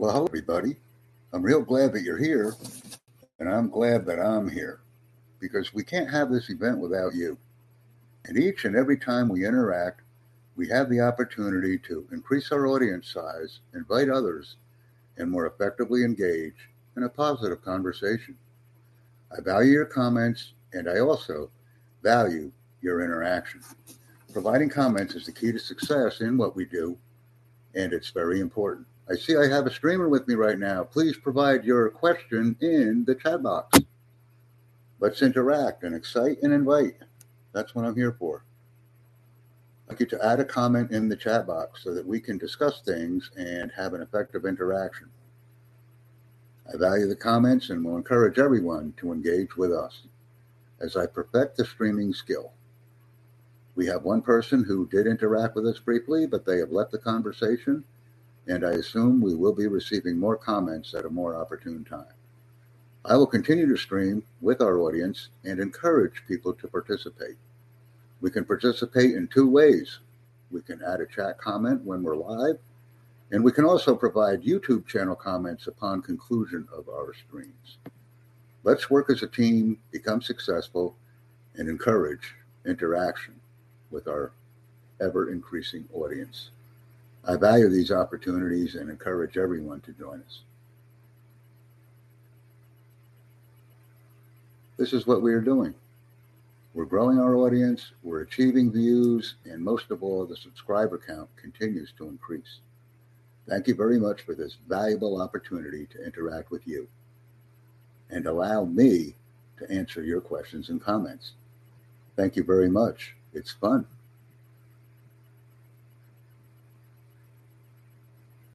Well, hello, everybody. I'm real glad that you're here, and I'm glad that I'm here because we can't have this event without you. And each and every time we interact, we have the opportunity to increase our audience size, invite others, and more effectively engage in a positive conversation. I value your comments, and I also value your interaction. Providing comments is the key to success in what we do, and it's very important. I see I have a streamer with me right now. Please provide your question in the chat box. Let's interact and excite and invite. That's what I'm here for. I'd like you to add a comment in the chat box so that we can discuss things and have an effective interaction. I value the comments and will encourage everyone to engage with us as I perfect the streaming skill. We have one person who did interact with us briefly, but they have left the conversation, and I assume we will be receiving more comments at a more opportune time. I will continue to stream with our audience and encourage people to participate. We can participate in two ways. We can add a chat comment when we're live, and we can also provide YouTube channel comments upon conclusion of our streams. Let's work as a team, become successful, and encourage interaction with our ever increasing audience. I value these opportunities and encourage everyone to join us. This is what we are doing. We're growing our audience, we're achieving views, and most of all, the subscriber count continues to increase. Thank you very much for this valuable opportunity to interact with you and allow me to answer your questions and comments. Thank you very much. It's fun.